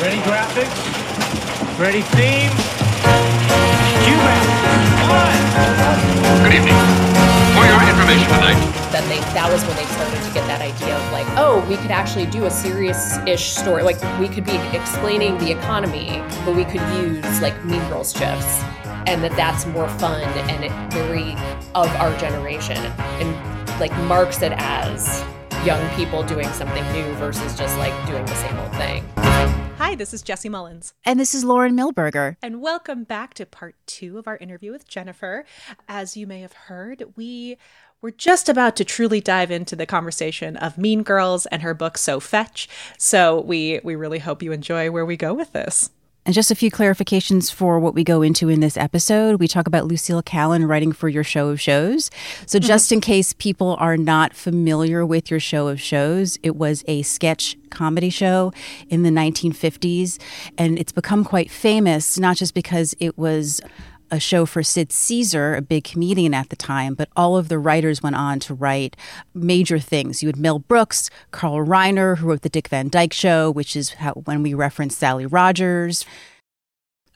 Ready graphics? Ready theme? Cue One. Good evening. For your information tonight, then they that was when they started to get that idea of like oh we could actually do a serious-ish story like we could be explaining the economy but we could use like mean girls gifs and that that's more fun and it very of our generation and like marks it as young people doing something new versus just like doing the same old thing Hi, this is Jesse Mullins. And this is Lauren Milberger. And welcome back to part two of our interview with Jennifer. As you may have heard, we were just about to truly dive into the conversation of Mean Girls and her book So Fetch. So we we really hope you enjoy where we go with this. And just a few clarifications for what we go into in this episode. We talk about Lucille Kallen writing for your show of shows. So, mm-hmm. just in case people are not familiar with your show of shows, it was a sketch comedy show in the 1950s. And it's become quite famous, not just because it was a show for Sid Caesar, a big comedian at the time, but all of the writers went on to write major things. You had Mel Brooks, Carl Reiner, who wrote The Dick Van Dyke Show, which is how, when we reference Sally Rogers.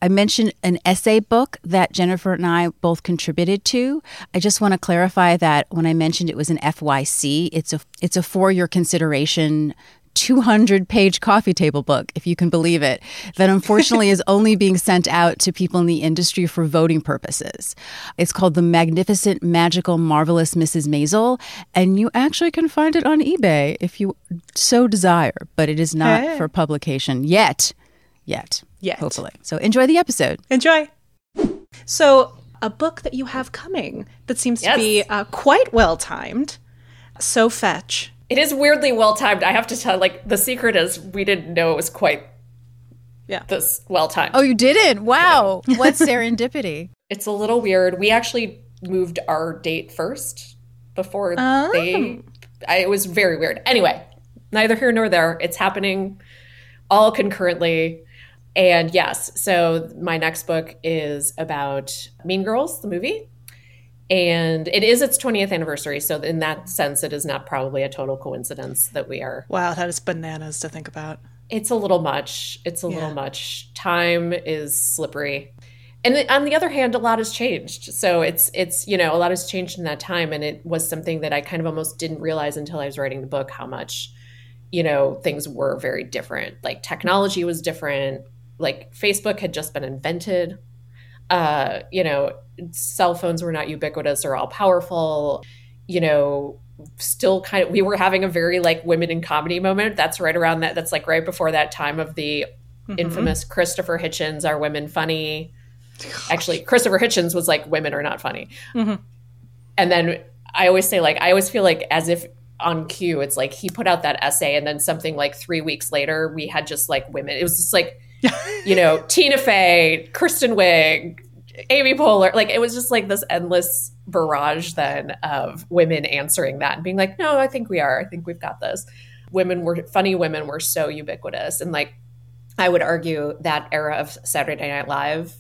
I mentioned an essay book that Jennifer and I both contributed to. I just want to clarify that when I mentioned it was an FYC, it's a it's a for your consideration 200 page coffee table book, if you can believe it, that unfortunately is only being sent out to people in the industry for voting purposes. It's called The Magnificent, Magical, Marvelous Mrs. Maisel, and you actually can find it on eBay if you so desire, but it is not Hey. for publication yet. Yet. Yet. Hopefully. So enjoy the episode. Enjoy. So, a book that you have coming that seems Yes. to be uh, quite well timed. So Fetch. It is weirdly well timed i have to tell like the secret is we didn't know it was quite Yeah. this well timed Oh, you didn't? Wow. What serendipity. It's a little weird. We actually moved our date first before oh. they. I, it was very weird. Anyway, neither here nor there. It's happening all concurrently. And yes, so my next book is about Mean Girls, the movie. And it is its 20th anniversary. So, in that sense, it is not probably a total coincidence that we are Wow, that is bananas to think about. it's a little much. It's a Yeah. little much. Time is slippery. And on the other hand, a lot has changed. So it's it's you know a lot has changed in that time, and it was something that I kind of almost didn't realize until I was writing the book how much you know things were very different. Like technology was different. Like Facebook had just been invented. Uh, you know, cell phones were not ubiquitous or all powerful. You know, still kind of we were having a very like women in comedy moment. That's right around that. That's like right before that time of the infamous Christopher Hitchens, "Are Women Funny?" Actually, Christopher Hitchens was like, "Women are not funny," and then I always say like I always feel like as if on cue, it's like he put out that essay, and then something like three weeks later, we had just like women. It was just like you know Tina Fey, Kristen Wiig, Amy Poehler. Like it was just like this endless barrage then of women answering that and being like, "No, I think we are. I think we've got this." Women were funny. Women were so ubiquitous, and like I would argue that era of Saturday Night Live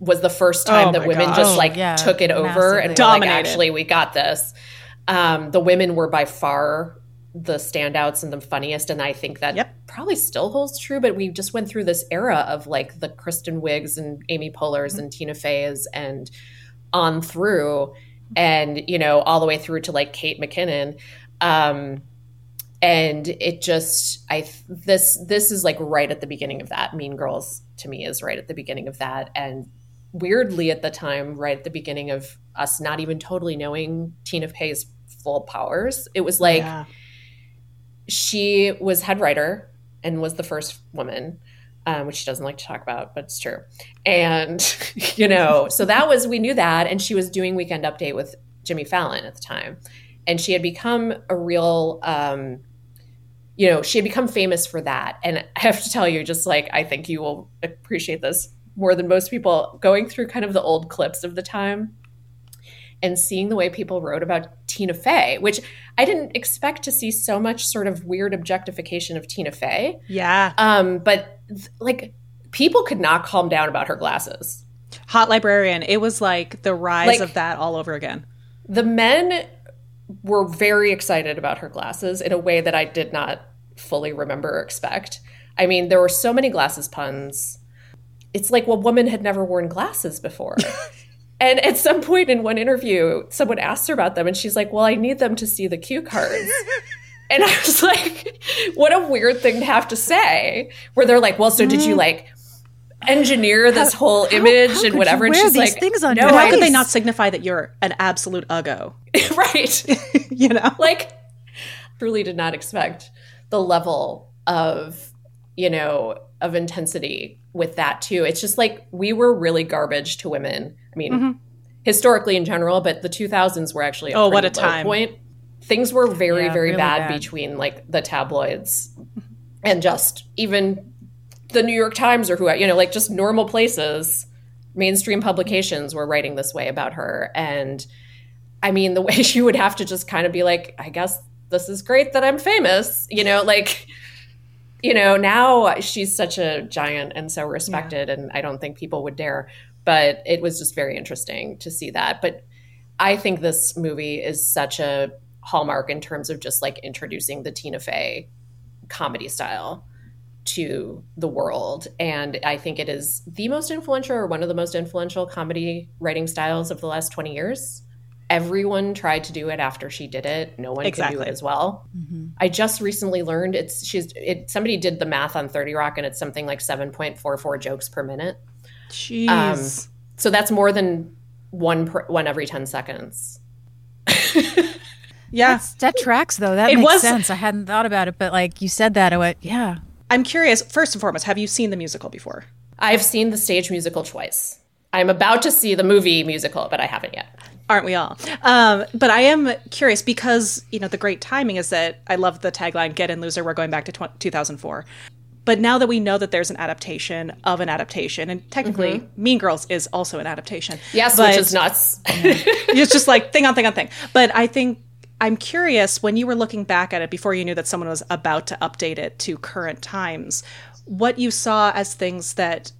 was the first time Oh that women gosh. just Oh, like yeah, took it over massively. and were like, Dominated. actually, we got this. Um, the women were by far the standouts and the funniest, and I think that Yep. Probably still holds true. But we just went through this era of like the Kristen Wiggs and Amy Poehler's Mm-hmm. and Tina Fey's and on through, and you know all the way through to like Kate McKinnon. Um, and it just i this this is like right at the beginning of that mean girls to me is right at the beginning of that and weirdly at the time right at the beginning of us not even totally knowing tina fey's full powers it was like Yeah. she was head writer and was the first woman um, which she doesn't like to talk about but it's true. And you know so that was we knew that and she was doing weekend update with jimmy fallon at the time. And she had become a real um, you know she had become famous for that. And i have to tell you just like i think you will appreciate this more than most people going through kind of the old clips of the time and seeing the way people wrote about Tina Fey, which I didn't expect to see so much sort of weird objectification of Tina Fey. Yeah. Um, but th- like people could not calm down about her glasses. Hot Librarian. It was like the rise Like- of that all over again. The men were very excited about her glasses in a way that I did not fully remember or expect. I mean, there were so many glasses puns. It's like, well, woman had never worn glasses before. and at some point in one interview, someone asked her about them, and she's like, well, I need them to see the cue cards. and I was like, what a weird thing to have to say. Where they're like, well, so did you mm. like engineer this whole image how and whatever? and she's like, things on no, your How could they not signify that you're an absolute uggo? right. you know? like truly did not expect the level of you know of intensity with that too. It's just like we were really garbage to women. I mean mm-hmm. historically in general but the 2000s were actually a Oh, what a time. point. Things were very Yeah, very really bad, bad. between like the tabloids mm-hmm. and just even the new york times or who you know like just normal places. Mainstream publications were writing this way about her. And I mean, the way she would have to just kind of be like, I guess this is great that I'm famous, you know, like, you know, now she's such a giant and so respected, and I don't think people would dare. But it was just very interesting to see that. But I think this movie is such a hallmark in terms of just like introducing the Tina Fey comedy style to the world. And I think it is the most influential or one of the most influential comedy writing styles of the last 20 years. Everyone tried to do it after she did it. No one can do it as well. Mm-hmm. I just recently learned it's she's it somebody did the math on 30 Rock and it's something like 7.44 jokes per minute. Jeez. Um, so that's more than one per, one every 10 seconds. yeah. That tracks though. That It makes was- sense. I hadn't thought about it, but like you said that, I went, yeah. I'm curious, first and foremost, have you seen the musical before? I've seen the stage musical twice. I'm about to see the movie musical, but I haven't yet. Aren't we all? Um, but I am curious because, you know, the great timing is that I love the tagline, Get in Loser, we're going back to tw- 2004. But now that we know that there's an adaptation of an adaptation, and technically Mean Girls is also an adaptation. Yes, but which is nuts. it's just like thing on thing on thing. But I think I'm curious when you were looking back at it before you knew that someone was about to update it to current times, what you saw as things that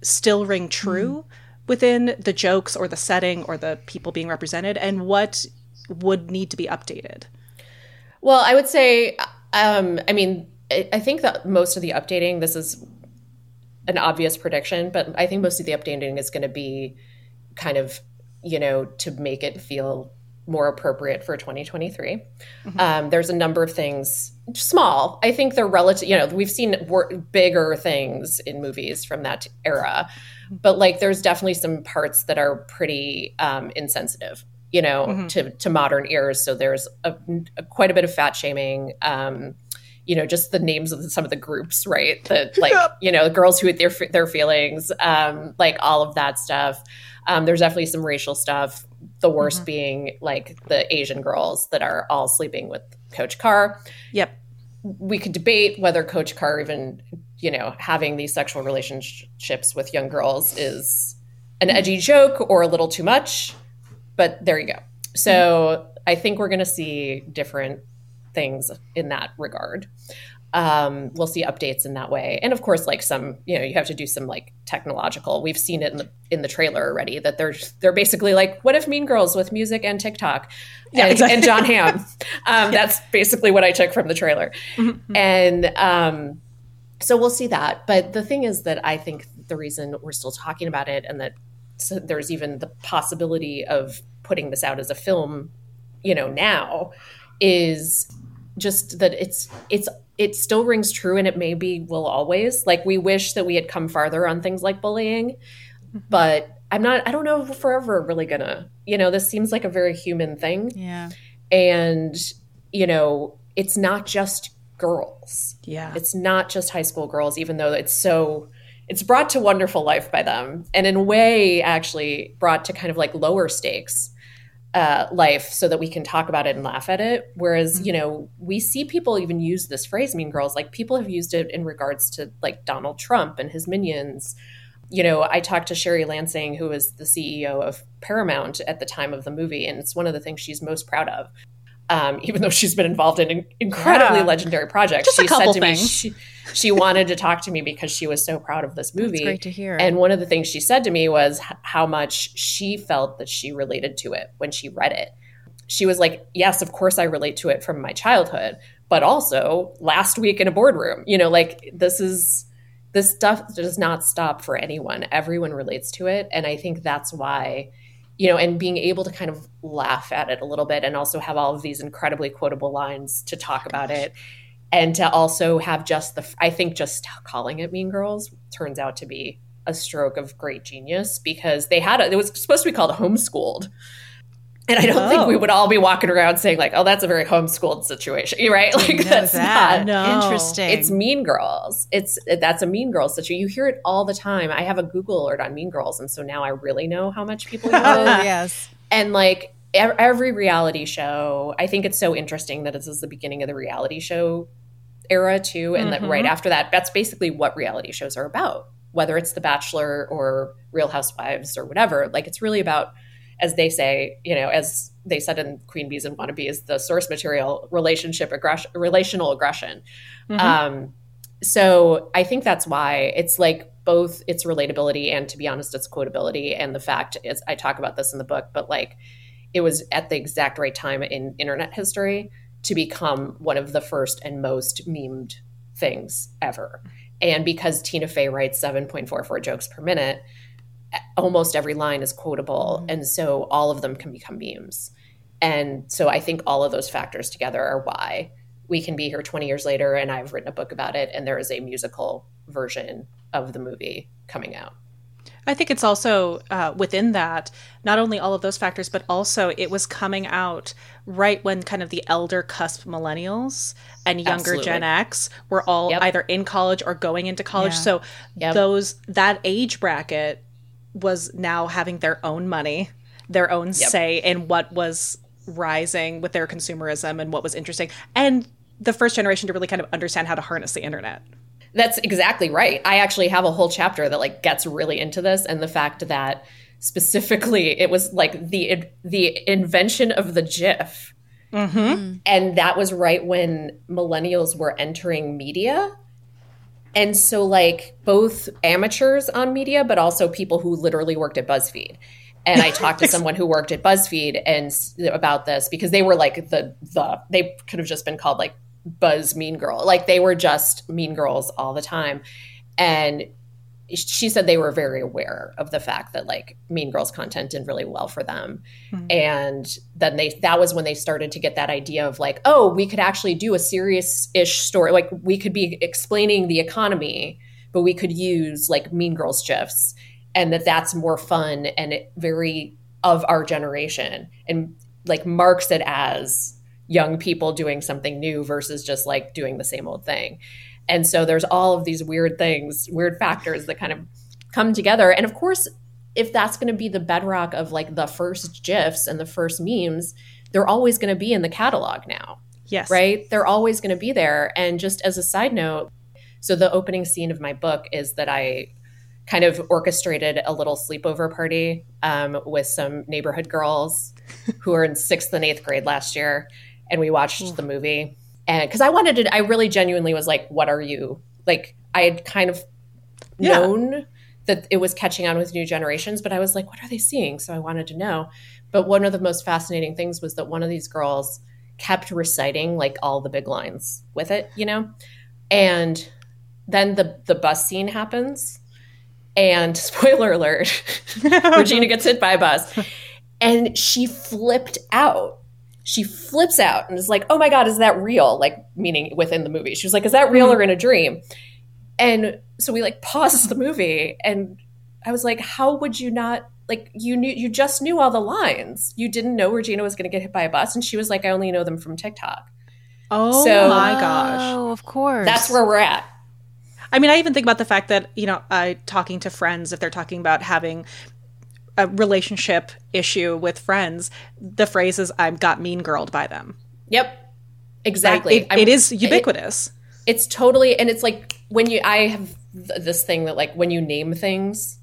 still ring true within the jokes or the setting or the people being represented, and what would need to be updated. Well, I would say, um, I mean, I, think that most of the updating, this is an obvious prediction, but I think most of the updating is going to be kind of, you know, to make it feel more appropriate for 2023. Um, there's a number of things, small. I think they're relative. You know, we've seen wor- bigger things in movies from that era, but like there's definitely some parts that are pretty um, insensitive. You know, to to modern ears. So there's a, a, quite a bit of fat shaming. Um, you know, just the names of some of the groups, right? That like, you know, girls who hate their their feelings, um, like all of that stuff. Um, there's definitely some racial stuff. The worst being like the Asian girls that are all sleeping with Coach Carr. Yep. We could debate whether Coach Carr even, you know, having these sexual relationships with young girls is an edgy joke or a little too much. But there you go. So I think we're going to see different things in that regard. Um, we'll see updates in that way, and of course, like some, you know, you have to do some like technological. We've seen it in the in the trailer already that they're they're basically like, what if Mean Girls with music and TikTok, Yeah, and, exactly. and Jon Hamm. Um, That's basically what I took from the trailer, and um, so we'll see that. But the thing is that I think the reason we're still talking about it, and that so there's even the possibility of putting this out as a film, you know, now, is just that it's it's it still rings true and it maybe will always like we wish that we had come farther on things like bullying but i'm not i don't know if we're forever really gonna you know this seems like a very human thing Yeah. and you know it's not just girls. Yeah. it's not just high school girls even though it's so it's brought to wonderful life by them and in a way actually brought to kind of like lower stakes uh, life so that we can talk about it and laugh at it. Whereas you know we see people even use this phrase mean girls like people have used it in regards to like donald trump and his minions. You know i talked to sherry lansing who was the ceo of paramount at the time of the movie and it's one of the things she's most proud of um, even though she's been involved in in- incredibly Yeah. legendary projects. Just she said to me she, she wanted to talk to me because she was so proud of this movie. great to hear. And one of the things she said to me was how much she felt that she related to it when she read it. She was like, "Yes, of course I relate to it from my childhood, but also last week in a boardroom. You know, like this is this stuff does not stop for anyone. Everyone relates to it. And I think that's why, you know, and being able to kind of laugh at it a little bit and also have all of these incredibly quotable lines to talk oh about it. And to also have just the, I think just calling it Mean Girls turns out to be a stroke of great genius because they had a, it was supposed to be called homeschooled and I don't oh. think we oh. would all be walking around saying like, "Oh, that's a very homeschooled situation," right? Like that's that. not no. interesting. It's Mean Girls. It's that's a Mean Girls situation. You hear it all the time. I have a Google alert on Mean Girls, and so now I really know how much people use oh, yes. And like every reality show, I think it's so interesting that this is the beginning of the reality show era too, and mm-hmm. that right after that, that's basically what reality shows are about. Whether it's The Bachelor or Real Housewives or whatever, like it's really about as they say, you know, as they said in Queen Bees and Wannabe is the source material relationship aggression, relational aggression. Mm-hmm. Um, so I think that's why it's like both its relatability and, to be honest, its quotability. And the fact is, I talk about this in the book, but like it was at the exact right time in internet history to become one of the first and most memed things ever. And because Tina Fey writes 7.44 jokes per minute, almost every line is quotable mm-hmm. and so all of them can become memes and so i think all of those factors together are why we can be here 20 years later and i've written a book about it and there is a musical version of the movie coming out I think it's also uh, within that, not only all of those factors, but also it was coming out right when kind of the elder cusp millennials and younger Absolutely. Gen X were all yep. either in college or going into college. Yeah. So yep. those that age bracket was now having their own money, their own yep. say in what was rising with their consumerism and what was interesting, and the first generation to really kind of understand how to harness the internet. That's exactly right. I actually have a whole chapter that like gets really into this and the fact that specifically it was like the the invention of the GIF. Mm-hmm. And that was right when millennials were entering media and so, like, both amateurs on media, but also people who literally worked at BuzzFeed. And I talked to someone who worked at BuzzFeed and about this because they were like the the they could have just been called like Buzz Mean Girl, like they were just mean girls all the time. And she said they were very aware of the fact that like mean girls content did really well for them. Mm-hmm. and then they that was when they started to get that idea of like oh we could actually do a serious-ish story. Like we could be explaining the economy but we could use like mean girls gifs and that that's more fun and it very of our generation. And like marks it as young people doing something new versus just like doing the same old thing and so there's all of these weird things, weird factors that kind of come together. And of course, if that's going to be the bedrock of like the first GIFs and the first memes, they're always going to be in the catalog now. Yes. Right? They're always going to be there. And just as a side note, so the opening scene of my book is that I kind of orchestrated a little sleepover party um, with some neighborhood girls who were in sixth and eighth grade last year. And we watched the movie and because I wanted to, I really genuinely was like, "What are you?" Like I had kind of yeah. known that it was catching on with new generations, but I was like, "What are they seeing?" So I wanted to know. But one of the most fascinating things was that one of these girls kept reciting like all the big lines with it, you know, and then the the bus scene happens, and spoiler alert, Regina gets hit by a bus, and she flipped out she flips out and is like, "Oh my god, is that real?" Like meaning within the movie. She was like, "Is that real or in a dream?" And so we like paused the movie and I was like, "How would you not like you knew you just knew all the lines. You didn't know Regina was going to get hit by a bus and she was like, "I only know them from TikTok." Oh so, my gosh. Oh, of course. That's where we're at. I mean, I even think about the fact that, you know, I talking to friends if they're talking about having a relationship issue with friends, the phrase is "I've got mean girled by them." Yep, exactly. Like, it, it is ubiquitous. It, it's totally, and it's like when you. I have this thing that like when you name things,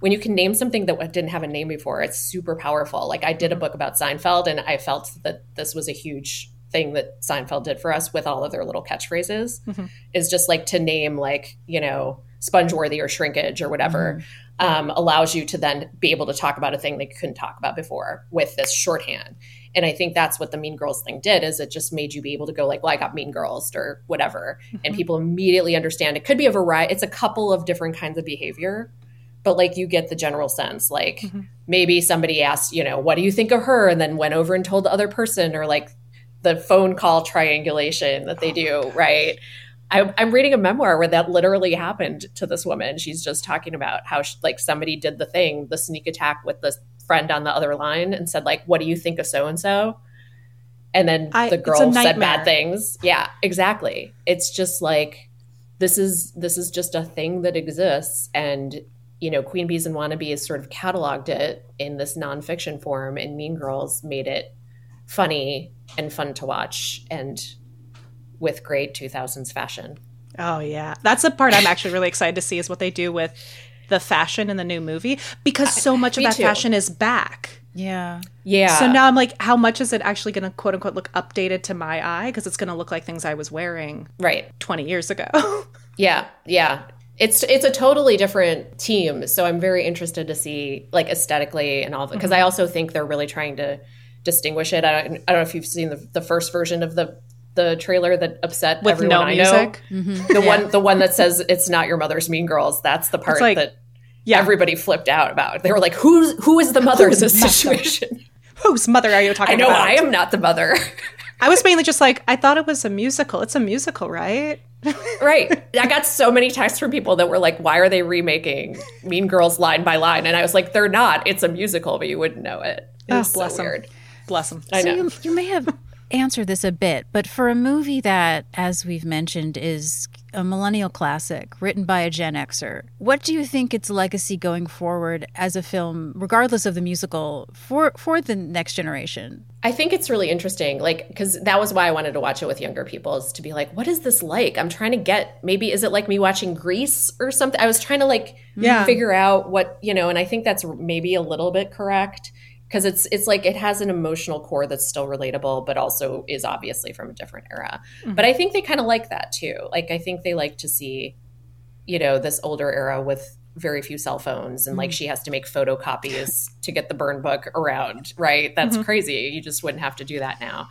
when you can name something that didn't have a name before, it's super powerful. Like I did a book about Seinfeld, and I felt that this was a huge thing that Seinfeld did for us with all of their little catchphrases. Mm-hmm. Is just like to name like you know spongeworthy or shrinkage or whatever. Mm-hmm um, allows you to then be able to talk about a thing you couldn't talk about before with this shorthand. And I think that's what the Mean Girls thing did is it just made you be able to go like, well, I got Mean Girls or whatever. And people immediately understand it could be a variety. It's a couple of different kinds of behavior, but like you get the general sense. Like maybe somebody asked, you know, what do you think of her? And then went over and told the other person or like the phone call triangulation that they do, right? I, I'm reading a memoir where that literally happened to this woman. She's just talking about how she, like somebody did the thing, the sneak attack with the friend on the other line, and said like, "What do you think of so and so?" And then I- the girl said bad things. Yeah, exactly. It's just like this is this is just a thing that exists, and you know, Queen Bees and Wannabes sort of cataloged it in this nonfiction form, and Mean Girls made it funny and fun to watch, and with great 2000s fashion. Oh yeah, that's the part I'm actually really excited to see is what they do with the fashion in the new movie because so uh, much of that too. fashion is back. Yeah. Yeah. So now I'm like, how much is it actually going to quote unquote look updated to my eye? Because it's going to look like things I was wearing right. 20 years ago. Yeah. Yeah. It's it's a totally different team, so I'm very interested to see like aesthetically and all that because I mm-hmm. also think they're really trying to distinguish it. I don't, I don't know if you've seen the, the first version of the the trailer that upset With everyone no I music? know. The one the one that says it's not your mother's Mean Girls. That's the part like- that yeah. everybody flipped out about. They were like, "Who's who is the mother in this situation?" Whose mother are you talking I know about? I am not the mother. I was mainly just like, I thought it was a musical. It's a musical, right? Right. I got so many texts from people that were like, why are they remaking Mean Girls line by line? And I was like, they're not. It's a musical, but you wouldn't know it. It Oh, was so bless 'em. weird. Bless them. I So know. you, you may have answered this a bit, but for a movie that, as we've mentioned, is a millennial classic written by a Gen Xer, what do you think its legacy going forward as a film, regardless of the musical, for for the next generation? I think it's really interesting, like, because that was why I wanted to watch it with younger people, is to be like, what is this like? I'm trying to get, maybe, is it like me watching Grease or something? I was trying to like Yeah. figure out what, you know, and I think that's maybe a little bit correct because it's it's like it has an emotional core that's still relatable but also is obviously from a different era. But mm-hmm. i think they kind of like that too. Like i think they like to see you know this older era with very few cell phones and like mm-hmm. she has to make photocopies to get the burn book around right? That's mm-hmm. crazy. You just wouldn't have to do that now.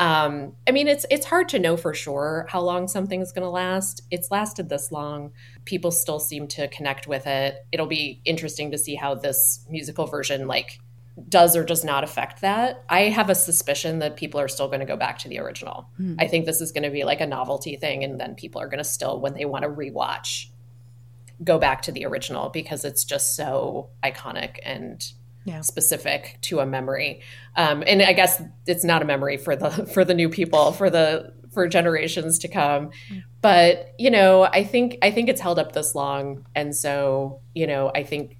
Um, I mean, it's it's hard to know for sure how long something's going to last. It's lasted this long. People still seem to connect with it. It'll be interesting to see how this musical version like does or does not affect that. I have a suspicion that people are still going to go back to the original. I think this is going to be like a novelty thing, and then people are going to still, when they want to rewatch, go back to the original because it's just so iconic and Yeah. specific to a memory. Um, and I guess it's not a memory for the for the new people for the for generations to come. But you know, I think I think it's held up this long, and so you know, I think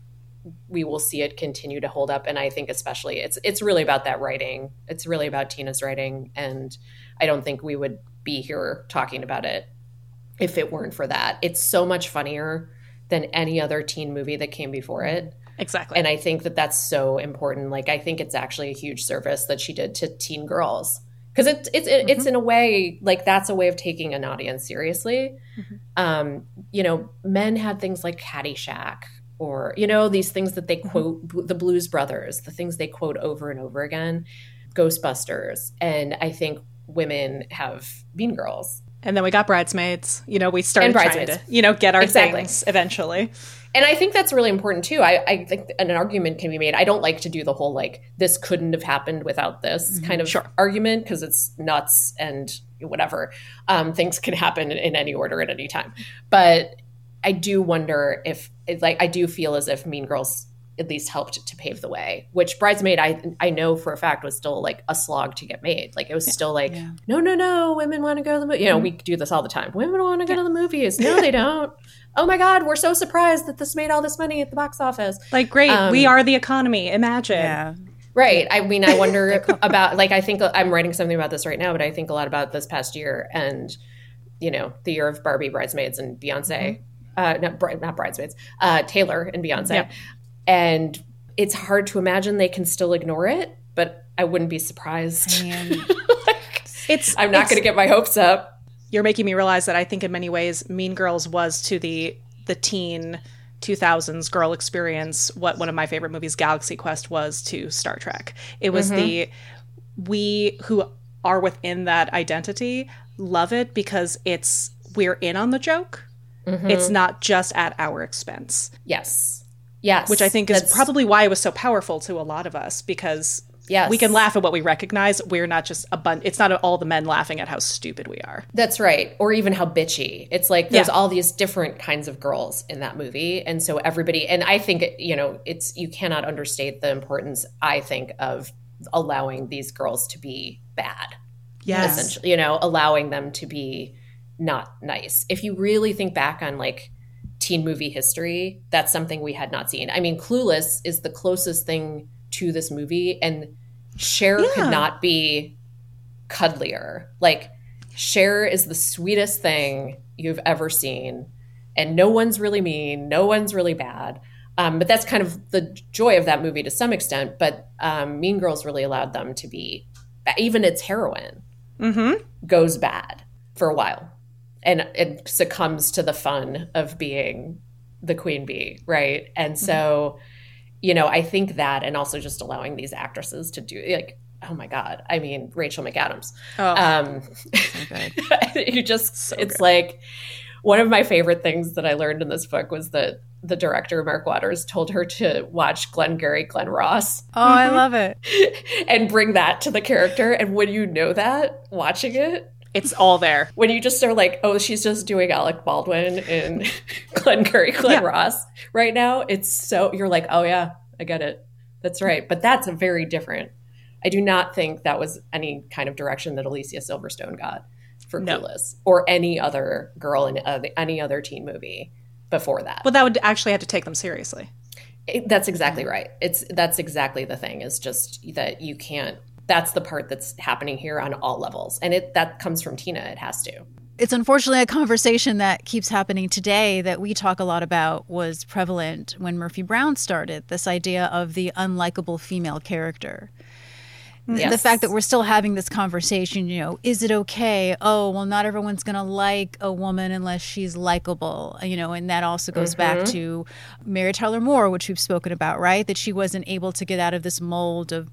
we will see it continue to hold up. And I think especially it's it's really about that writing. It's really about Tina's writing, and I don't think we would be here talking about it if it weren't for that. It's so much funnier than any other teen movie that came before it. Exactly. And I think that that's so important. Like, I think it's actually a huge service that she did to teen girls because it's it's it's in a way like that's a way of taking an audience seriously. Um, you know, men had things like Caddyshack or you know these things that they quote the Blues Brothers, the things they quote over and over again, Ghostbusters, and I think women have Mean Girls. and then we got bridesmaids. You know, we started trying to, you know, get our Exactly. things eventually. And I think that's really important too. I, I think an argument can be made. I don't like to do the whole like this couldn't have happened without this kind of Sure. argument because it's nuts and whatever. Um, things can happen in any order at any time. But I do wonder if like I do feel as if Mean Girls at least helped to pave the way. Which Bridesmaid I I know for a fact was still like a slog to get made. Like it was still like Yeah. no no no women want to go to the movie. You know we do this all the time. Women want to go to the movies. No they don't. Oh my God, we're so surprised that this made all this money at the box office. Like, great, Um, we are the economy. Imagine. Yeah. Right. I mean, I wonder about like I think I'm writing something about this right now, but I think a lot about this past year and you know the year of Barbie, Bridesmaids, and Beyonce. Uh, not bri- not Bridesmaids. Uh, Taylor and Beyonce. Yep. And it's hard to imagine they can still ignore it, but I wouldn't be surprised. And It's I'm not going to get my hopes up. You're making me realize that I think in many ways Mean Girls was to the the teen 2000s girl experience what one of my favorite movies Galaxy Quest was to Star Trek. It was the we who are within that identity love it because it's we're in on the joke. It's mm-hmm. not just at our expense, Yes. Yes. which I think is probably why it was so powerful to a lot of us because Yes. we can laugh at what we recognize. We're not just a bunch. It's not all the men laughing at how stupid we are. That's right. Or even how bitchy. It's like there's Yeah. all these different kinds of girls in that movie. And so everybody, and I think, you know, it's, you cannot understate the importance, I think, of allowing these girls to be bad. Yes. Essentially, you know, allowing them to be not nice. If you really think back on like teen movie history, that's something we had not seen. I mean, Clueless is the closest thing to this movie, and Cher Yeah. could not be cuddlier. Like Cher is the sweetest thing you've ever seen, and no one's really mean, no one's really bad. Um, but that's kind of the joy of that movie to some extent. But um, Mean Girls really allowed them to be, even its heroine Mm-hmm. goes bad for a while, and it succumbs to the fun of being the queen bee, right? And so, you know, I think that, and also just allowing these actresses to do like, oh my god, I mean, Rachel McAdams. Oh, Um, good. you just So it's good. like one of my favorite things that I learned in this book was that the director Mark Waters told her to watch Glengarry Glen Ross Oh, I love it. and bring that to the character. And when you know that watching it, it's all there. when you just are like, oh, she's just doing Alec Baldwin in Glengarry Glen Yeah. Ross right now, it's so you're like, oh yeah, I get it. That's right. But that's a very different. I do not think that was any kind of direction that Alicia Silverstone got for No. Clueless or any other girl in uh, any other teen movie before that. But that would actually have to take them seriously. It- that's exactly right. It's that's exactly the thing. Is just that you can't. That's the part that's happening here on all levels, and it that comes from Tina. It has to. It's unfortunately a conversation that keeps happening today that we talk a lot about was prevalent when Murphy Brown started this idea of the unlikable female character. Mm-hmm. The fact that we're still having this conversation, you know, is it okay? Oh, well, not everyone's going to like a woman unless she's likable, you know, and that also goes back mm-hmm. to Mary Tyler Moore, which we've spoken about, right? That she wasn't able to get out of this mold of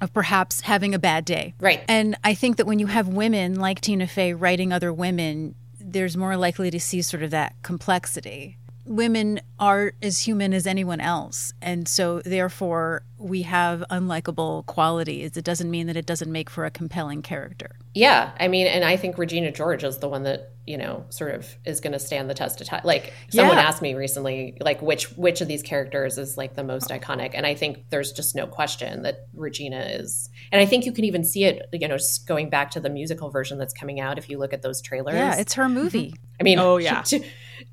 of perhaps having a bad day. Right. And I think that when you have women like Tina Fey writing other women, there's more likely to see sort of that complexity. Women are as human as anyone else. And so, therefore, we have unlikable qualities. It doesn't mean that it doesn't make for a compelling character. Yeah, I mean, and I think Regina George is the one that you know sort of is going to stand the test of time. Like someone Yeah. asked me recently, like which which of these characters is like the most iconic, and I think there's just no question that Regina is. And I think you can even see it, you know, just going back to the musical version that's coming out. If you look at those trailers, Yeah, it's her mm-hmm. movie. I mean, Oh, yeah. To,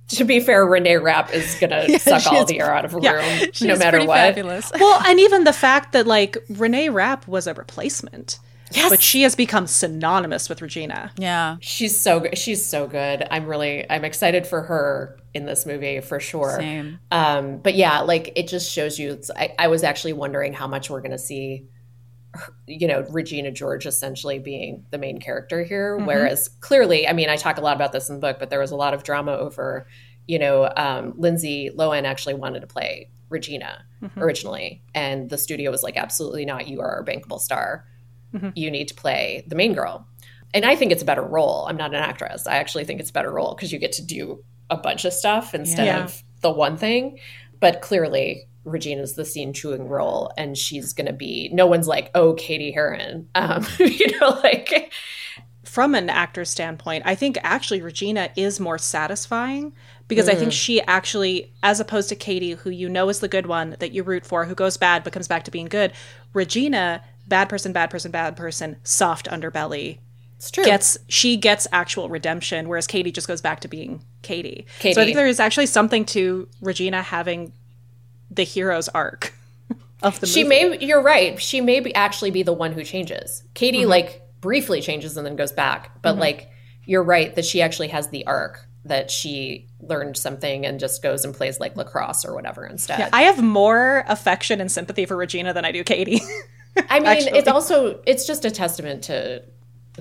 to be fair, Reneé Rapp is going to suck all she's- the air out of a room, no matter what. fabulous. Well, and even the fact that like Reneé Rapp was a replacement, Yes. but she has become synonymous with Regina. Yeah. She's so good. She's so good. I'm really I'm excited for her in this movie for sure. Same. Um, but yeah, like it just shows you. It's, I, I was actually wondering how much we're going to see, you know, Regina George essentially being the main character here. Mm-hmm. Whereas clearly, I mean, I talk a lot about this in the book, but there was a lot of drama over, you know, um, Lindsay Lohan actually wanted to play Regina mm-hmm. originally, and the studio was like, absolutely not. You are our bankable star. Mm-hmm. You need to play the main girl. And I think it's a better role. I'm not an actress. I actually think it's a better role because you get to do a bunch of stuff instead Yeah. of the one thing. But clearly, Regina's the scene chewing role, and she's going to be. No one's like, oh, Cady Heron. Um, you know, like From an actor's standpoint, I think actually Regina is more satisfying because I think she actually, as opposed to Cady, who you know is the good one that you root for, who goes bad but comes back to being good, Regina, bad person, bad person, bad person, soft underbelly, it's true. gets she gets actual redemption, whereas Cady just goes back to being Cady. So I think there is actually something to Regina having the hero's arc of the she movie. may. You're right. She may be actually be the one who changes. Cady Mm-hmm. like briefly changes and then goes back, but like you're right that she actually has the arc that she learned something and just goes and plays like lacrosse or whatever instead. I have more affection and sympathy for Regina than I do Cady. I mean, actually. it's also it's just a testament to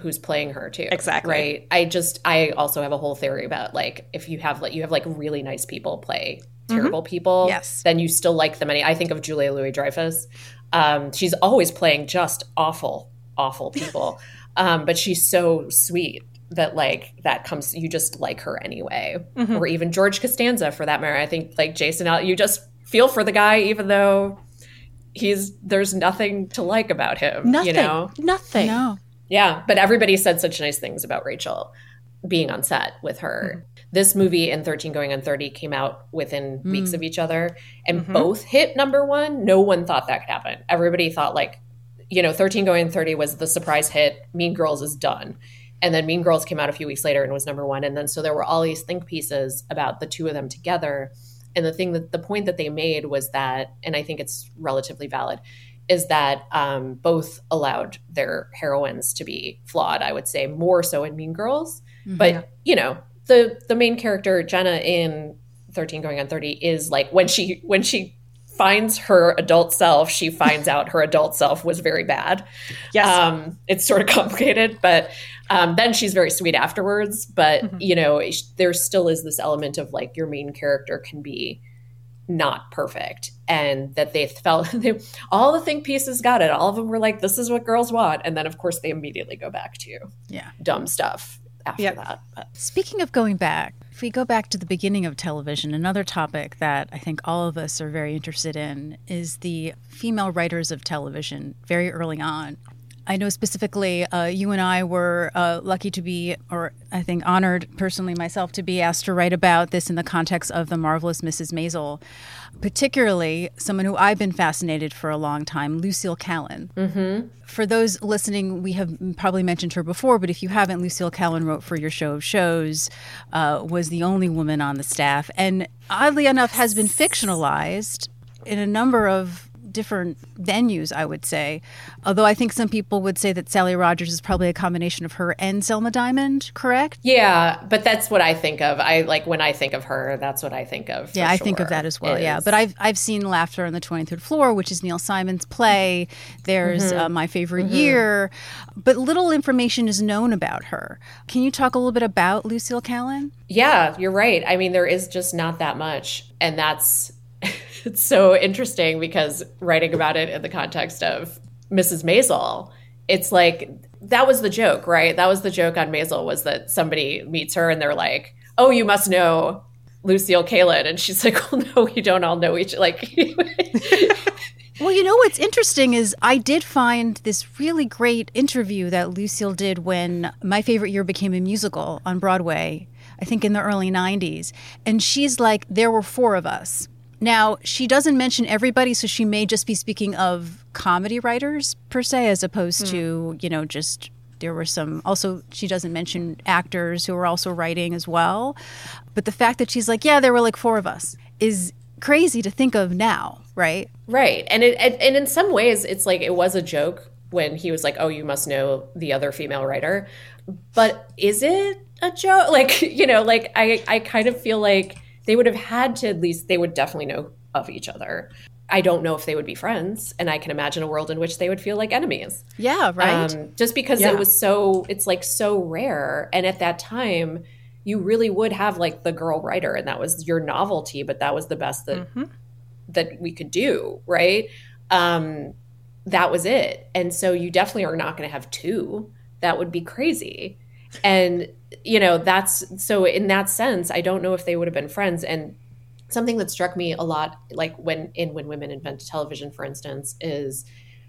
who's playing her too. Exactly. Right. I just I also have a whole theory about like if you have like you have like really nice people play terrible people, Yes. then you still like them. Any I think of Julia Louis Dreyfus. Um, she's always playing just awful awful people. um, but she's so sweet that like that comes you just like her anyway. Or even George Costanza for that matter. I think like Jason you just feel for the guy even though he's there's nothing to like about him. Nothing. You know? Nothing. No. Yeah, but everybody said such nice things about Rachel being on set with her. Mm-hmm. This movie and 13 Going on 30 came out within mm. weeks of each other and mm-hmm. both hit number one. No one thought that could happen. Everybody thought, like, you know, 13 Going on 30 was the surprise hit. Mean Girls is done. And then Mean Girls came out a few weeks later and was number one. And then so there were all these think pieces about the two of them together. And the thing that the point that they made was that, and I think it's relatively valid, is that um, both allowed their heroines to be flawed. I would say more so in Mean Girls, but you know the the main character Jenna in Thirteen Going on Thirty is like when she when she finds her adult self, she finds out her adult self was very bad. Yes. Um, it's sort of complicated, but um, then she's very sweet afterwards. But you know, there still is this element of like your main character can be not perfect and that they felt they, all the think pieces got it all of them were like this is what girls want and then of course they immediately go back to Yeah. dumb stuff after Yep. that but Speaking of going back, if we go back to the beginning of television, another topic that I think all of us are very interested in is the female writers of television very early on. I know specifically uh, you and I were uh, lucky to be, or I think honored personally myself, to be asked to write about this in the context of The Marvelous Mrs. Maisel, particularly someone who I've been fascinated for a long time, Lucille Kallen for those listening, we have probably mentioned her before, but if you haven't, Lucille Kallen wrote for your show of shows, uh, was the only woman on the staff, and oddly enough, has been fictionalized in a number of different venues, I would say. Although I think some people would say that Sally Rogers is probably a combination of her and Selma Diamond, correct? yeah but that's what i think of i like when i think of her that's what i think of Yeah, I think of that as well. Yeah, is- but I've I've seen Laughter on the Twenty Third Floor, which is Neil Simon's play. There's Mm-hmm. uh, My Favorite Year, but little information is known about her. Can you talk a little bit about Lucille Kallen? Yeah, you're right. I mean, there is just not that much. And that's it's so interesting because writing about it in the context of Mrs. Maisel, it's like that was the joke, right? That was the joke on Maisel was that somebody meets her and they're like, "Oh, you must know Lucille Kallen," and she's like, "Well, no, we don't all know each like." Well, you know what's interesting is I did find this really great interview that Lucille did when My Favorite Year became a musical on Broadway, I think in the early 90s. And she's like, there were four of us. Now, she doesn't mention everybody, so she may just be speaking of comedy writers per se, as opposed hmm. to, you know, just there were some also she doesn't mention actors who were also writing as well but the fact that she's like yeah there were like four of us is crazy to think of now right Right. And it and, and in some ways it's like it was a joke when he was like, "Oh, you must know the other female writer." But is it a joke? Like, you know, like I I kind of feel like they would have had to at least they would definitely know of each other. I don't know if they would be friends, and I can imagine a world in which they would feel like enemies. yeah right Um, just because Yeah. it was so, it's like so rare. And at that time, you really would have like the girl writer, and that was your novelty, but that was the best that that we could do, right? Um, that was it. And so you definitely are not going to have two. That would be crazy. And you know, that's so in that sense, I don't know if they would have been friends. And something that struck me a lot, like when in When Women Invented Television, for instance, is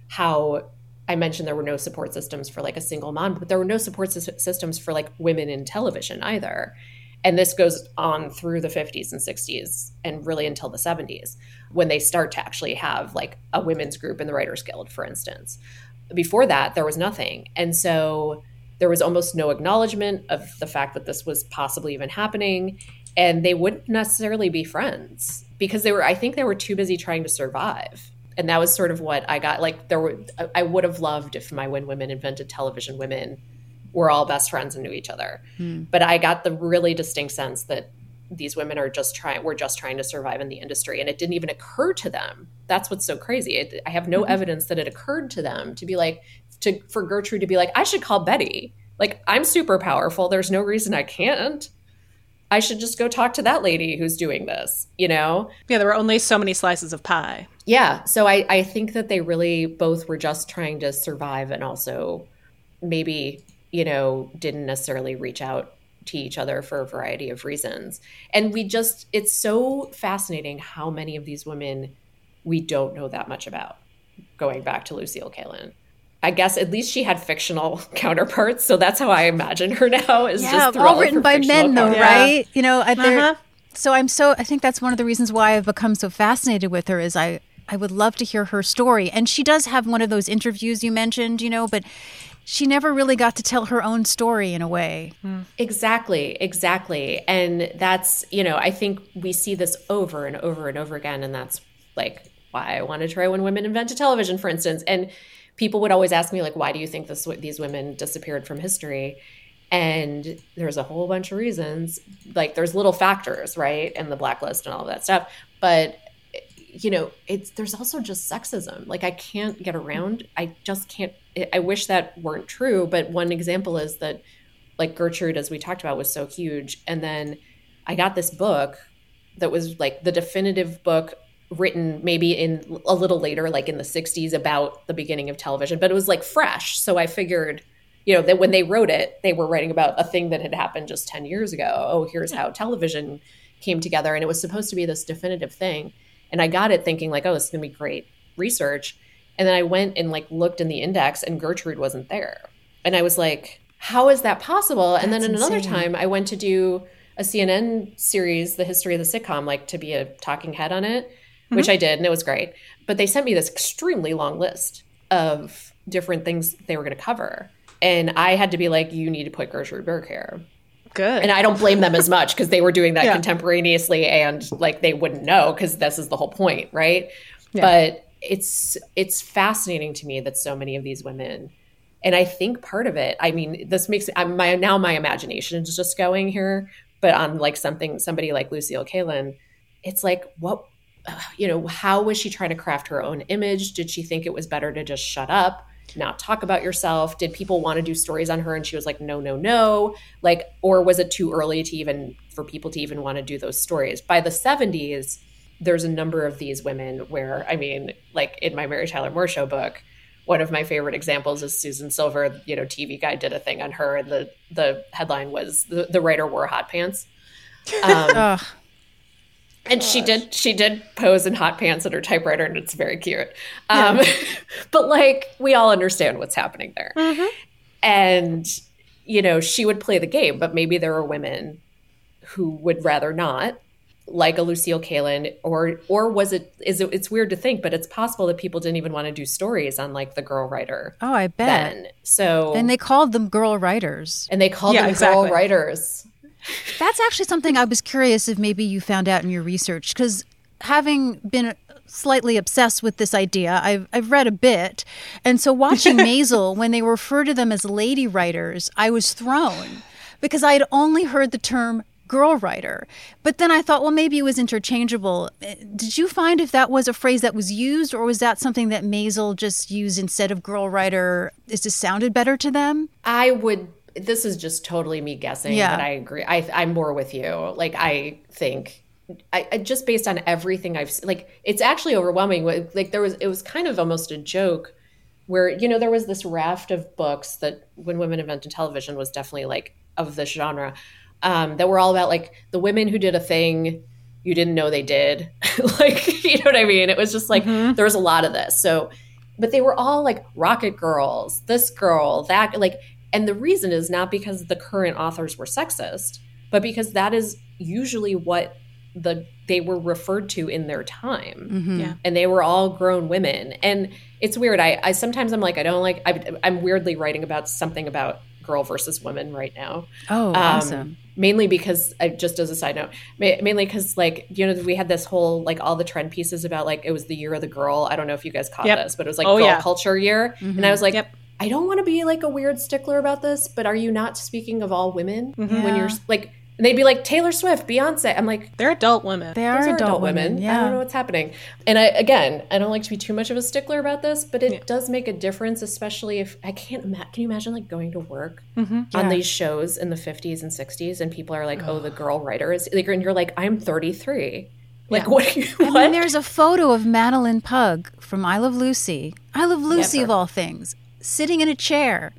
how I mentioned there were no support systems for like a single mom, but there were no support sys- systems for like women in television either. And this goes on through the 50s and 60s and really until the 70s when they start to actually have like a women's group in the Writers Guild, for instance. Before that, there was nothing. And so there was almost no acknowledgement of the fact that this was possibly even happening. And they wouldn't necessarily be friends because they were, I think they were too busy trying to survive. And that was sort of what I got. Like, there were, I would have loved if my When Women Invented Television women were all best friends and knew each other. Hmm. But I got the really distinct sense that these women are just trying, we're just trying to survive in the industry. And it didn't even occur to them. That's what's so crazy. It, I have no hmm. evidence that it occurred to them to be like, to, for Gertrude to be like, I should call Betty. Like, I'm super powerful. There's no reason I can't. I should just go talk to that lady who's doing this, you know? Yeah, there were only so many slices of pie. Yeah. So I, I think that they really both were just trying to survive and also maybe, you know, didn't necessarily reach out to each other for a variety of reasons. And we just, it's so fascinating how many of these women we don't know that much about, going back to Lucille Kallen. I guess at least she had fictional counterparts, so that's how I imagine her now. Is Yeah, just all written by men, though, counterparts. right? You know, Uh-huh. so I'm so. I think that's one of the reasons why I've become so fascinated with her. Is I I would love to hear her story, and she does have one of those interviews you mentioned, you know, but she never really got to tell her own story in a way. Exactly, exactly. And that's, you know, I think we see this over and over and over again. And that's like why I want to try when women invented television, for instance. And people would always ask me, like, why do you think this, these women disappeared from history? And there's a whole bunch of reasons. Like, there's little factors, right? And the blacklist and all of that stuff. But you know it's there's also just sexism like i can't get around i just can't i wish that weren't true but one example is that like gertrude as we talked about was so huge and then i got this book that was like the definitive book written maybe in a little later like in the 60s about the beginning of television but it was like fresh so i figured you know that when they wrote it they were writing about a thing that had happened just 10 years ago oh here's how television came together and it was supposed to be this definitive thing and I got it thinking like, oh, this is gonna be great research. And then I went and like looked in the index and Gertrude wasn't there. And I was like, how is that possible? and then That's another insane. time I went to do a CNN series, The History of the Sitcom, like to be a talking head on it, Mm-hmm. which I did, and it was great. But they sent me this extremely long list of different things they were going to cover. And I had to be like, you need to put Gertrude Berg here Good. and I don't blame them as much because they were doing that Yeah. contemporaneously and like they wouldn't know because this is the whole point, right? But it's it's fascinating to me that so many of these women, and I think part of it, I mean, this makes I'm my now my imagination is just going here, but on like something somebody like Lucille Kallen, it's like what you know, how was she trying to craft her own image? Did she think it was better to just shut up? not talk about yourself? Did people want to do stories on her and she was like, no, no, no? Like, or was it too early to even for people to even want to do those stories? By the 70s, there's a number of these women where, I mean, like in my Mary Tyler Moore Show book, one of my favorite examples is Susan Silver. You know, TV Guide did a thing on her, and the the headline was the, the writer wore hot pants. Um, Ugh. and she did she did pose in hot pants at her typewriter and it's very cute um, but like we all understand what's happening there and you know she would play the game but maybe there are women who would rather not like a lucille kallen or or was it is it it's weird to think but it's possible that people didn't even want to do stories on like the girl writer Oh, I bet. then so And they called them girl writers. and they called Yeah, them exactly. girl writers That's actually something I was curious if maybe you found out in your research because having been slightly obsessed with this idea, I've I've read a bit, and so watching Maisel when they refer to them as lady writers, I was thrown because I had only heard the term girl writer, but then I thought, well, maybe it was interchangeable. Eh, Did you find if that was a phrase that was used, or was that something that Maisel just used instead of girl writer? Is just sounded better to them? I would. This is just totally me guessing, Yeah. but I agree. I, I'm more with you. Like I think, I, I just based on everything I've se- like, it's actually overwhelming. Like there was, it was kind of almost a joke, where you know there was this raft of books that when women invented television was definitely like of this genre, um, that were all about like the women who did a thing you didn't know they did. like you know what I mean? It was just like there was a lot of this. So but they were all like rocket girls this girl that like and the reason is not because the current authors were sexist but because that is usually what the they were referred to in their time Yeah. and they were all grown women and it's weird i, I sometimes i'm like i don't like I, i'm weirdly writing about something about girl versus woman right now Oh, um, awesome! Mainly because, uh, just as a side note, ma- mainly because, like, you know, we had this whole, like, all the trend pieces about, like, it was the year of the girl. I don't know if you guys caught Yep. this, but it was like Oh, girl yeah. culture year. And I was like, Yep. I don't want to be like a weird stickler about this, but are you not speaking of all women mm-hmm. when you're like, And they'd be like Taylor Swift, Beyonce. I'm like, They're adult women. They are those adult, women. I Yeah. don't know what's happening. And I again, I don't like to be too much of a stickler about this, but it does make a difference, especially if I can't imagine. Can you imagine like going to work mm-hmm. on Yeah. these shows in the 50s and 60s, and people are like, "Oh, the girl writer is," like, and you're like, "I'm 33." Like, what? Are you, I what? mean, there's a photo of Madelyn Pugh from I Love Lucy. I Love Lucy Never. of all things, sitting in a chair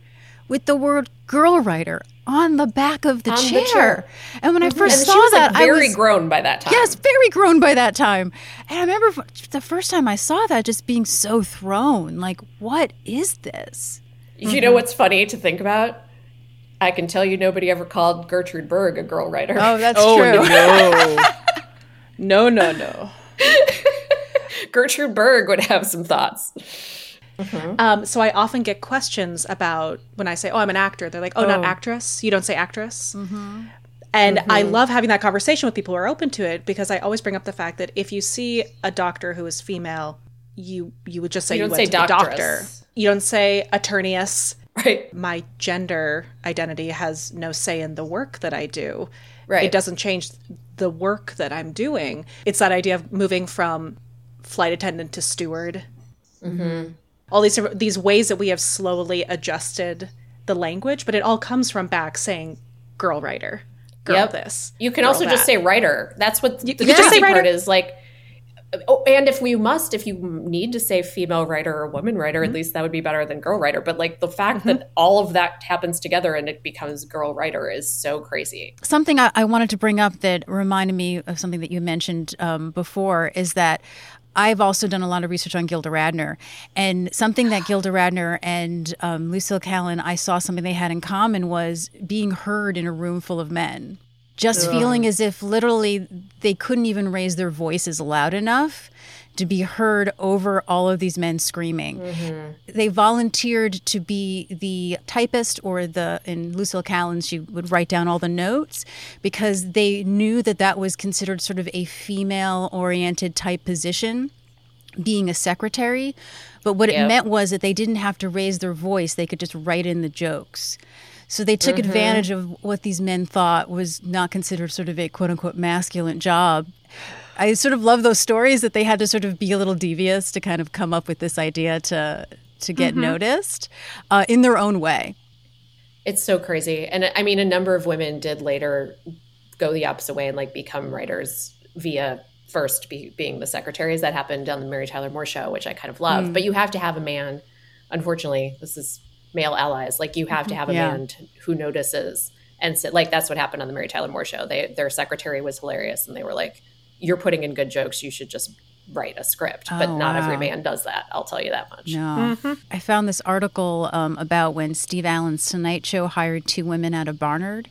with the word "girl writer" on the back of the, On the chair. chair. And when I mm-hmm. first and saw she was that, like very I was very grown by that time. yes, very grown by that time. And I remember the first time I saw that, just being so thrown. Like, what is this? You know what's funny to think about? I can tell you nobody ever called Gertrude Berg a girl writer. Oh, that's oh true. no, no, no, no. Gertrude Berg would have some thoughts. Mm-hmm. Um, so I often get questions about when I say, "Oh, I'm an actor." They're like, "Oh, not Oh. actress. You don't say actress." Mm-hmm. And I mm-hmm. love having that conversation with people who are open to it because I always bring up the fact that if you see a doctor who is female, you you would just say You don't say doctor. You don't say attorneyess. Right. My gender identity has no say in the work that I do. Right. It doesn't change the work that I'm doing. It's that idea of moving from flight attendant to steward. All these these ways that we have slowly adjusted the language, but it all comes from back saying "girl writer," "girl Yep. this." You can girl also just say writer. That's what the you can just say writer. part is like. Oh, and if we must, if you need to say female writer or woman writer, Mm-hmm. at least that would be better than girl writer. But like the fact that all of that happens together and it becomes girl writer is so crazy. Something I, I wanted to bring up that reminded me of something that you mentioned um, before is that I've also done a lot of research on Gilda Radner, and something that Gilda Radner and um, Lucille Kallen, I saw something they had in common was being heard in a room full of men. Just feeling as if literally they couldn't even raise their voices loud enough to be heard over all of these men screaming. Mm-hmm. They volunteered to be the typist or the in Lucille Kallen she would write down all the notes because they knew that that was considered sort of a female oriented type position being a secretary. But what it meant was that they didn't have to raise their voice. They could just write in the jokes. So they took mm-hmm. advantage of what these men thought was not considered sort of a quote unquote masculine job I sort of love those stories that they had to sort of be a little devious to kind of come up with this idea to to get noticed uh, in their own way. It's so crazy. And I mean, a number of women did later go the opposite way and like become writers via first be, being the secretaries. That happened on the Mary Tyler Moore show, which I kind of love. But you have to have a man. Unfortunately, this is male allies. Like you have to have a Yeah. man who notices. And so, like that's what happened on the Mary Tyler Moore show. They their secretary was hilarious, and they were like, "You're putting in good jokes. You should just write a script." But Oh, not every man does that. I'll tell you that much. No, I found this article um, about when Steve Allen's Tonight Show hired two women out of Barnard.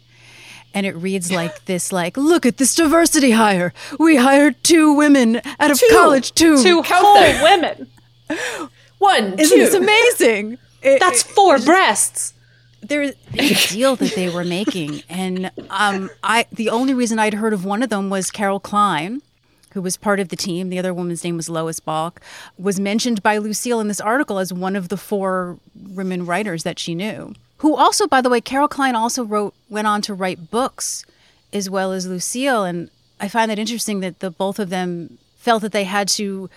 And it reads like this: like, look at this diversity hire. We hired two women out of college. Two. Two Count whole women. One, Isn't two. this amazing? It- That's four breasts. There's big deal that they were making, and um, I the only reason I'd heard of one of them was Carol Klein, who was part of the team. The other woman's name was Lois Balk, was mentioned by Lucille in this article as one of the four women writers that she knew. Who also, by the way, Carol Klein also wrote went on to write books as well as Lucille, and I find that interesting that the both of them felt that they had to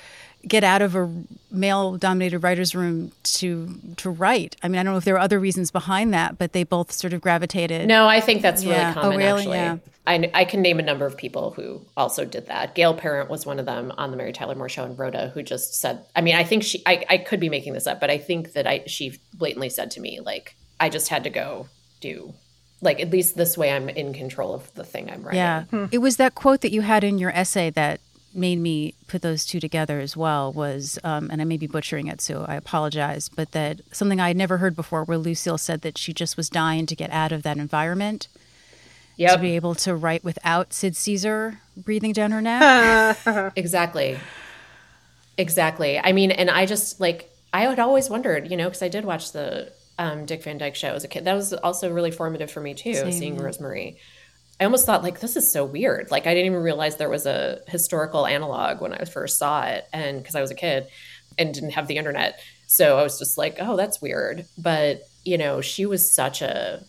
get out of a male-dominated writers' room to to write. I mean, I don't know if there are other reasons behind that, but they both sort of gravitated. No, I think that's really Yeah. Oh, common. really? Actually, Yeah. I, I can name a number of people who also did that. Gail Parent was one of them on the Mary Tyler Moore show, and Rhoda, who just said, I mean, I think she, I, I could be making this up, but I think that I she blatantly said to me, like, I just had to go do, like, at least this way, I'm in control of the thing I'm writing. Yeah. It was that quote that you had in your essay that made me put those two together as well was um, and I may be butchering it so I apologize but that something I had never heard before where Lucille said that she just was dying to get out of that environment to be able to write without Sid Caesar breathing down her neck. Exactly. Exactly. I mean, and I just like I had always wondered, you know, because I did watch the um, Dick Van Dyke show as a kid. That was also really formative for me too, Same, seeing. Rosemary. I almost thought like this is so weird. Like I didn't even realize there was a historical analog when I first saw it, and because I was a kid and didn't have the internet, so I was just like, oh, that's weird. But you know, she was such a.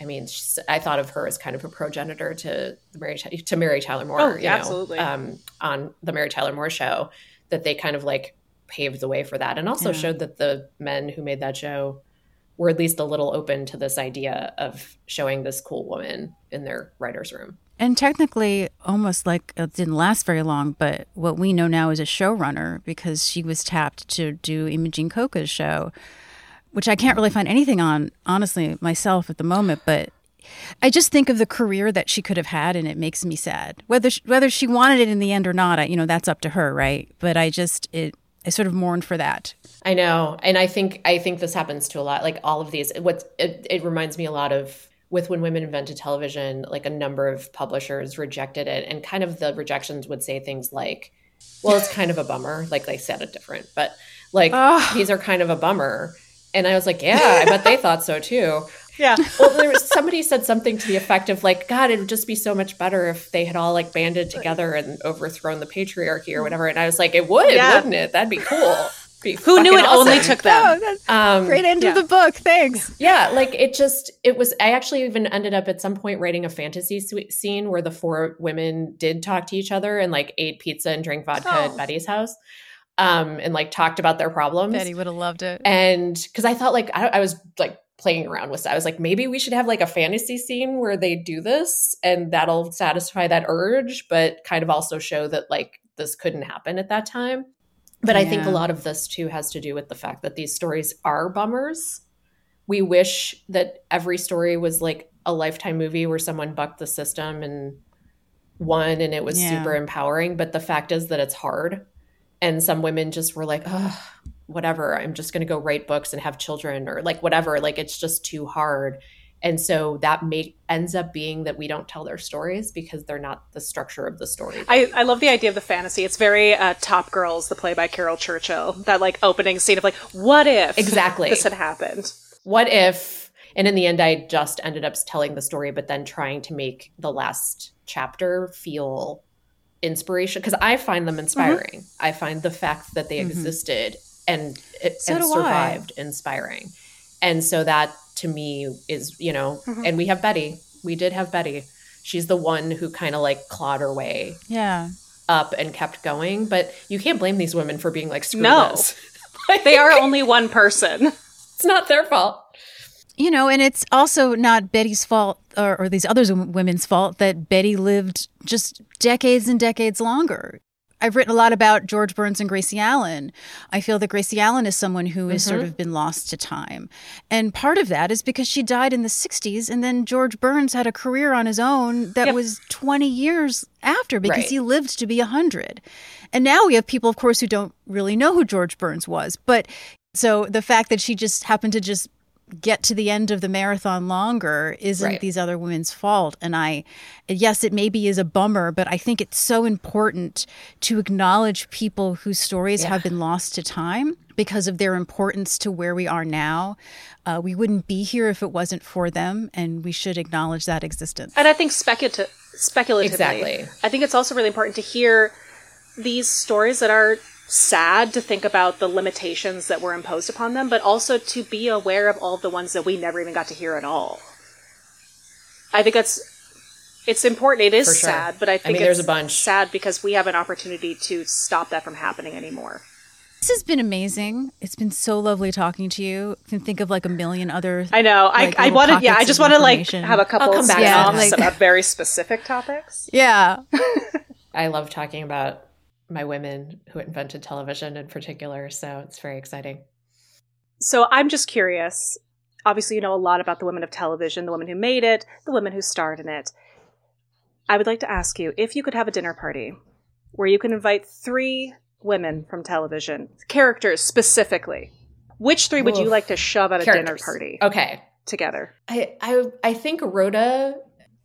I mean, I thought of her as kind of a progenitor to the Mary to Mary Tyler Moore. Oh, you know, absolutely. Um, on the Mary Tyler Moore show, that they kind of like paved the way for that, and also Yeah. showed that the men who made that show were at least a little open to this idea of showing this cool woman in their writers' room. And technically, almost like it didn't last very long, but what we know now is a showrunner because she was tapped to do Imogene Coca's show, which I can't really find anything on, honestly, myself at the moment. But I just think of the career that she could have had, and it makes me sad. Whether she, whether she wanted it in the end or not, I, you know, that's up to her, right? But I just it I sort of mourn for that. I know, and I think I think this happens to a lot. Like all of these, what it, it reminds me a lot of with when women invented television. Like a number of publishers rejected it, and kind of the rejections would say things like, "Well, it's kind of a bummer." Like they said it different, but like Ugh. these are kind of a bummer. And I was like, "Yeah, I bet they thought so too." Yeah. Well, there was somebody said something to the effect of like, God, it would just be so much better if they had all like banded together and overthrown the patriarchy or whatever. And I was like, it would, Yeah. wouldn't it? That'd be cool. Be Who knew it fucking only took them? that's Um, great end yeah. of the book. Thanks. yeah, like it just it was. I actually even ended up at some point writing a fantasy swe- scene where the four women did talk to each other and like ate pizza and drank vodka Oh. at Betty's house, um, and like talked about their problems. Betty would have loved it. and because I thought like I, I was like playing around with that. I was like, maybe we should have like a fantasy scene where they do this, and that'll satisfy that urge, but kind of also show that like this couldn't happen at that time. But I think a lot of this too has to do with the fact that these stories are bummers. We wish that every story was like a lifetime movie where someone bucked the system and won and it was Yeah. super empowering. But the fact is that it's hard. And some women just were like, oh, whatever, I'm just going to go write books and have children or like whatever. Like it's just too hard. And so that make ends up being that we don't tell their stories because they're not the structure of the story. I, I love the idea of the fantasy. It's very uh, Top Girls, the play by Caryl Churchill. That like opening scene of like, what if Exactly. this had happened? what if and in the end i just ended up telling the story but then trying to make the last chapter feel inspiration because i find them inspiring i find the fact that they existed and it So and do I. survived inspiring and so that to me is you know mm-hmm. and we have betty we did have betty she's the one who kind of like clawed her way Yeah. up and kept going but you can't blame these women for being like screw No. this They are only one person. it's not their fault You know, and it's also not Betty's fault or, or these other women's fault that Betty lived just decades and decades longer. I've written a lot about George Burns and Gracie Allen. I feel that Gracie Allen is someone who has sort mm-hmm. of been lost to time. And part of that is because she died in the 60s, and then George Burns had a career on his own that Yep. was 20 years after because Right. he lived to be 100. And now we have people, of course, who don't really know who George Burns was. But so the fact that she just happened to just get to the end of the marathon longer isn't Right. these other women's fault and i yes it maybe is a bummer but i think it's so important to acknowledge people whose stories Yeah. have been lost to time because of their importance to where we are now uh, we wouldn't be here if it wasn't for them and we should acknowledge that existence And I think speculative, speculatively, Exactly. I think it's also really important to hear these stories that are sad to think about the limitations that were imposed upon them, but also to be aware of all the ones that we never even got to hear at all. I think that's it's important. It is sure. sad, but I think mean, there's a bunch. sad because we have an opportunity to stop that from happening anymore. this has been amazing it's been so lovely talking to you I can think of like a million other I know. like, I, I wanted. Yeah, I just of want to like have a couple come of back Yeah, spin-offs like- about very specific topics. yeah I love talking about my women who invented television in particular. So it's very exciting. So I'm just curious. Obviously, you know a lot about the women of television, the women who made it, the women who starred in it. I would like to ask you if you could have a dinner party where you can invite three women from television, characters specifically. Which three would you like to shove at a dinner party Okay. together? I, I I think Rhoda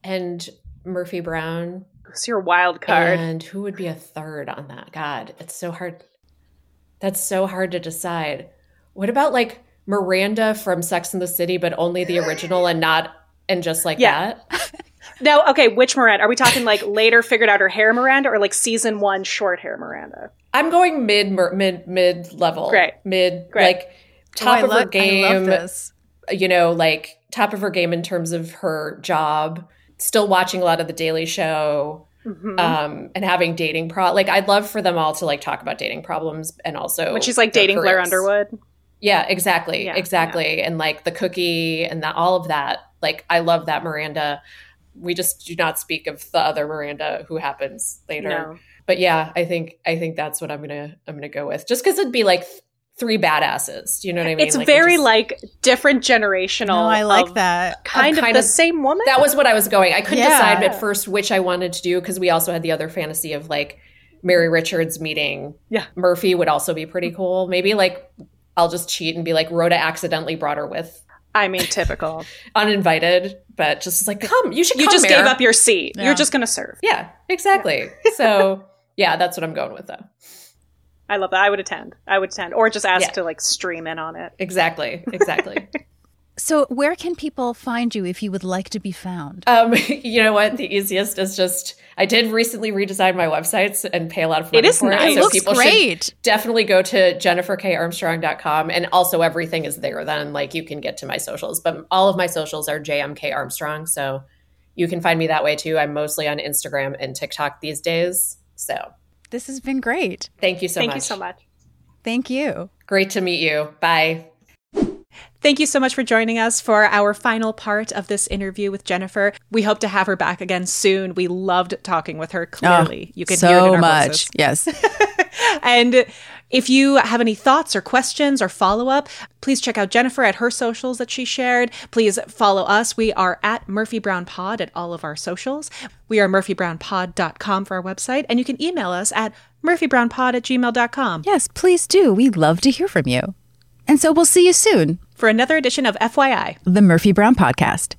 and Murphy Brown Who's your wild card? and who would be a third on that? God, it's so hard. That's so hard to decide. What about like Miranda from Sex and the City, but only the original and not and just like Yeah. that? no, okay, which Miranda? Are we talking like later figured out her hair Miranda or like season one short hair Miranda? I'm going mid mid mid level. Great. Mid Great. like oh, top Oh, of lo- her I love game. this. you know, like top of her game in terms of her job, still watching a lot of the Daily Show. Mm-hmm. Um, and having dating pro like I'd love for them all to like talk about dating problems and also when she's like dating Blair. Underwood. Yeah, exactly. Yeah, exactly. And like the cookie and that all of that. Like I love that Miranda. We just do not speak of the other Miranda who happens later. No. But yeah, I think I think that's what I'm gonna I'm gonna go with. Just because it'd be like three badasses. Do you know what I mean? It's Like, it very just- like different generational. No, I like of that. Kind of kind the of- same woman. that was what I was going. I couldn't Yeah. decide at first which I wanted to do because we also had the other fantasy of like Mary Richards meeting Yeah. Murphy would also be pretty cool. Maybe like I'll just cheat and be like Rhoda accidentally brought her with I mean, typical. uninvited, but just like come, you should. you come, just Mare. gave up your seat. Yeah. You're just going to serve. Yeah, exactly. So yeah, that's what I'm going with though. I love that. I would attend. I would attend, or just ask Yeah. to like stream in on it. Exactly, exactly. So, where can people find you if you would like to be found? um, you know what? The easiest is just I did recently redesign my websites and pay a lot of money It is for nice. it. It so looks people great. should definitely go to jenniferkarmstrong.com and also everything is there then like you can get to my socials but all of my socials are jmk armstrong so you can find me that way too i'm mostly on instagram and tiktok these days so This has been great. thank you so Thank much Thank you so much. Thank you. great to meet you bye Thank you so much for joining us for our final part of this interview with Jennifer. We hope to have her back again soon. We loved talking with her. Oh, clearly, you could so hear it in our much. voices. Yes. And if you have any thoughts or questions or follow up, please check out Jennifer at her socials that she shared. Please follow us. We are at Murphy Brown Pod at all of our socials. We are murphybrownpod.com for our website, and you can email us at murphybrownpod at gmail.com yes, please do. We'd love to hear from you. And so we'll see you soon. for another edition of FYI. The Murphy Brown Podcast.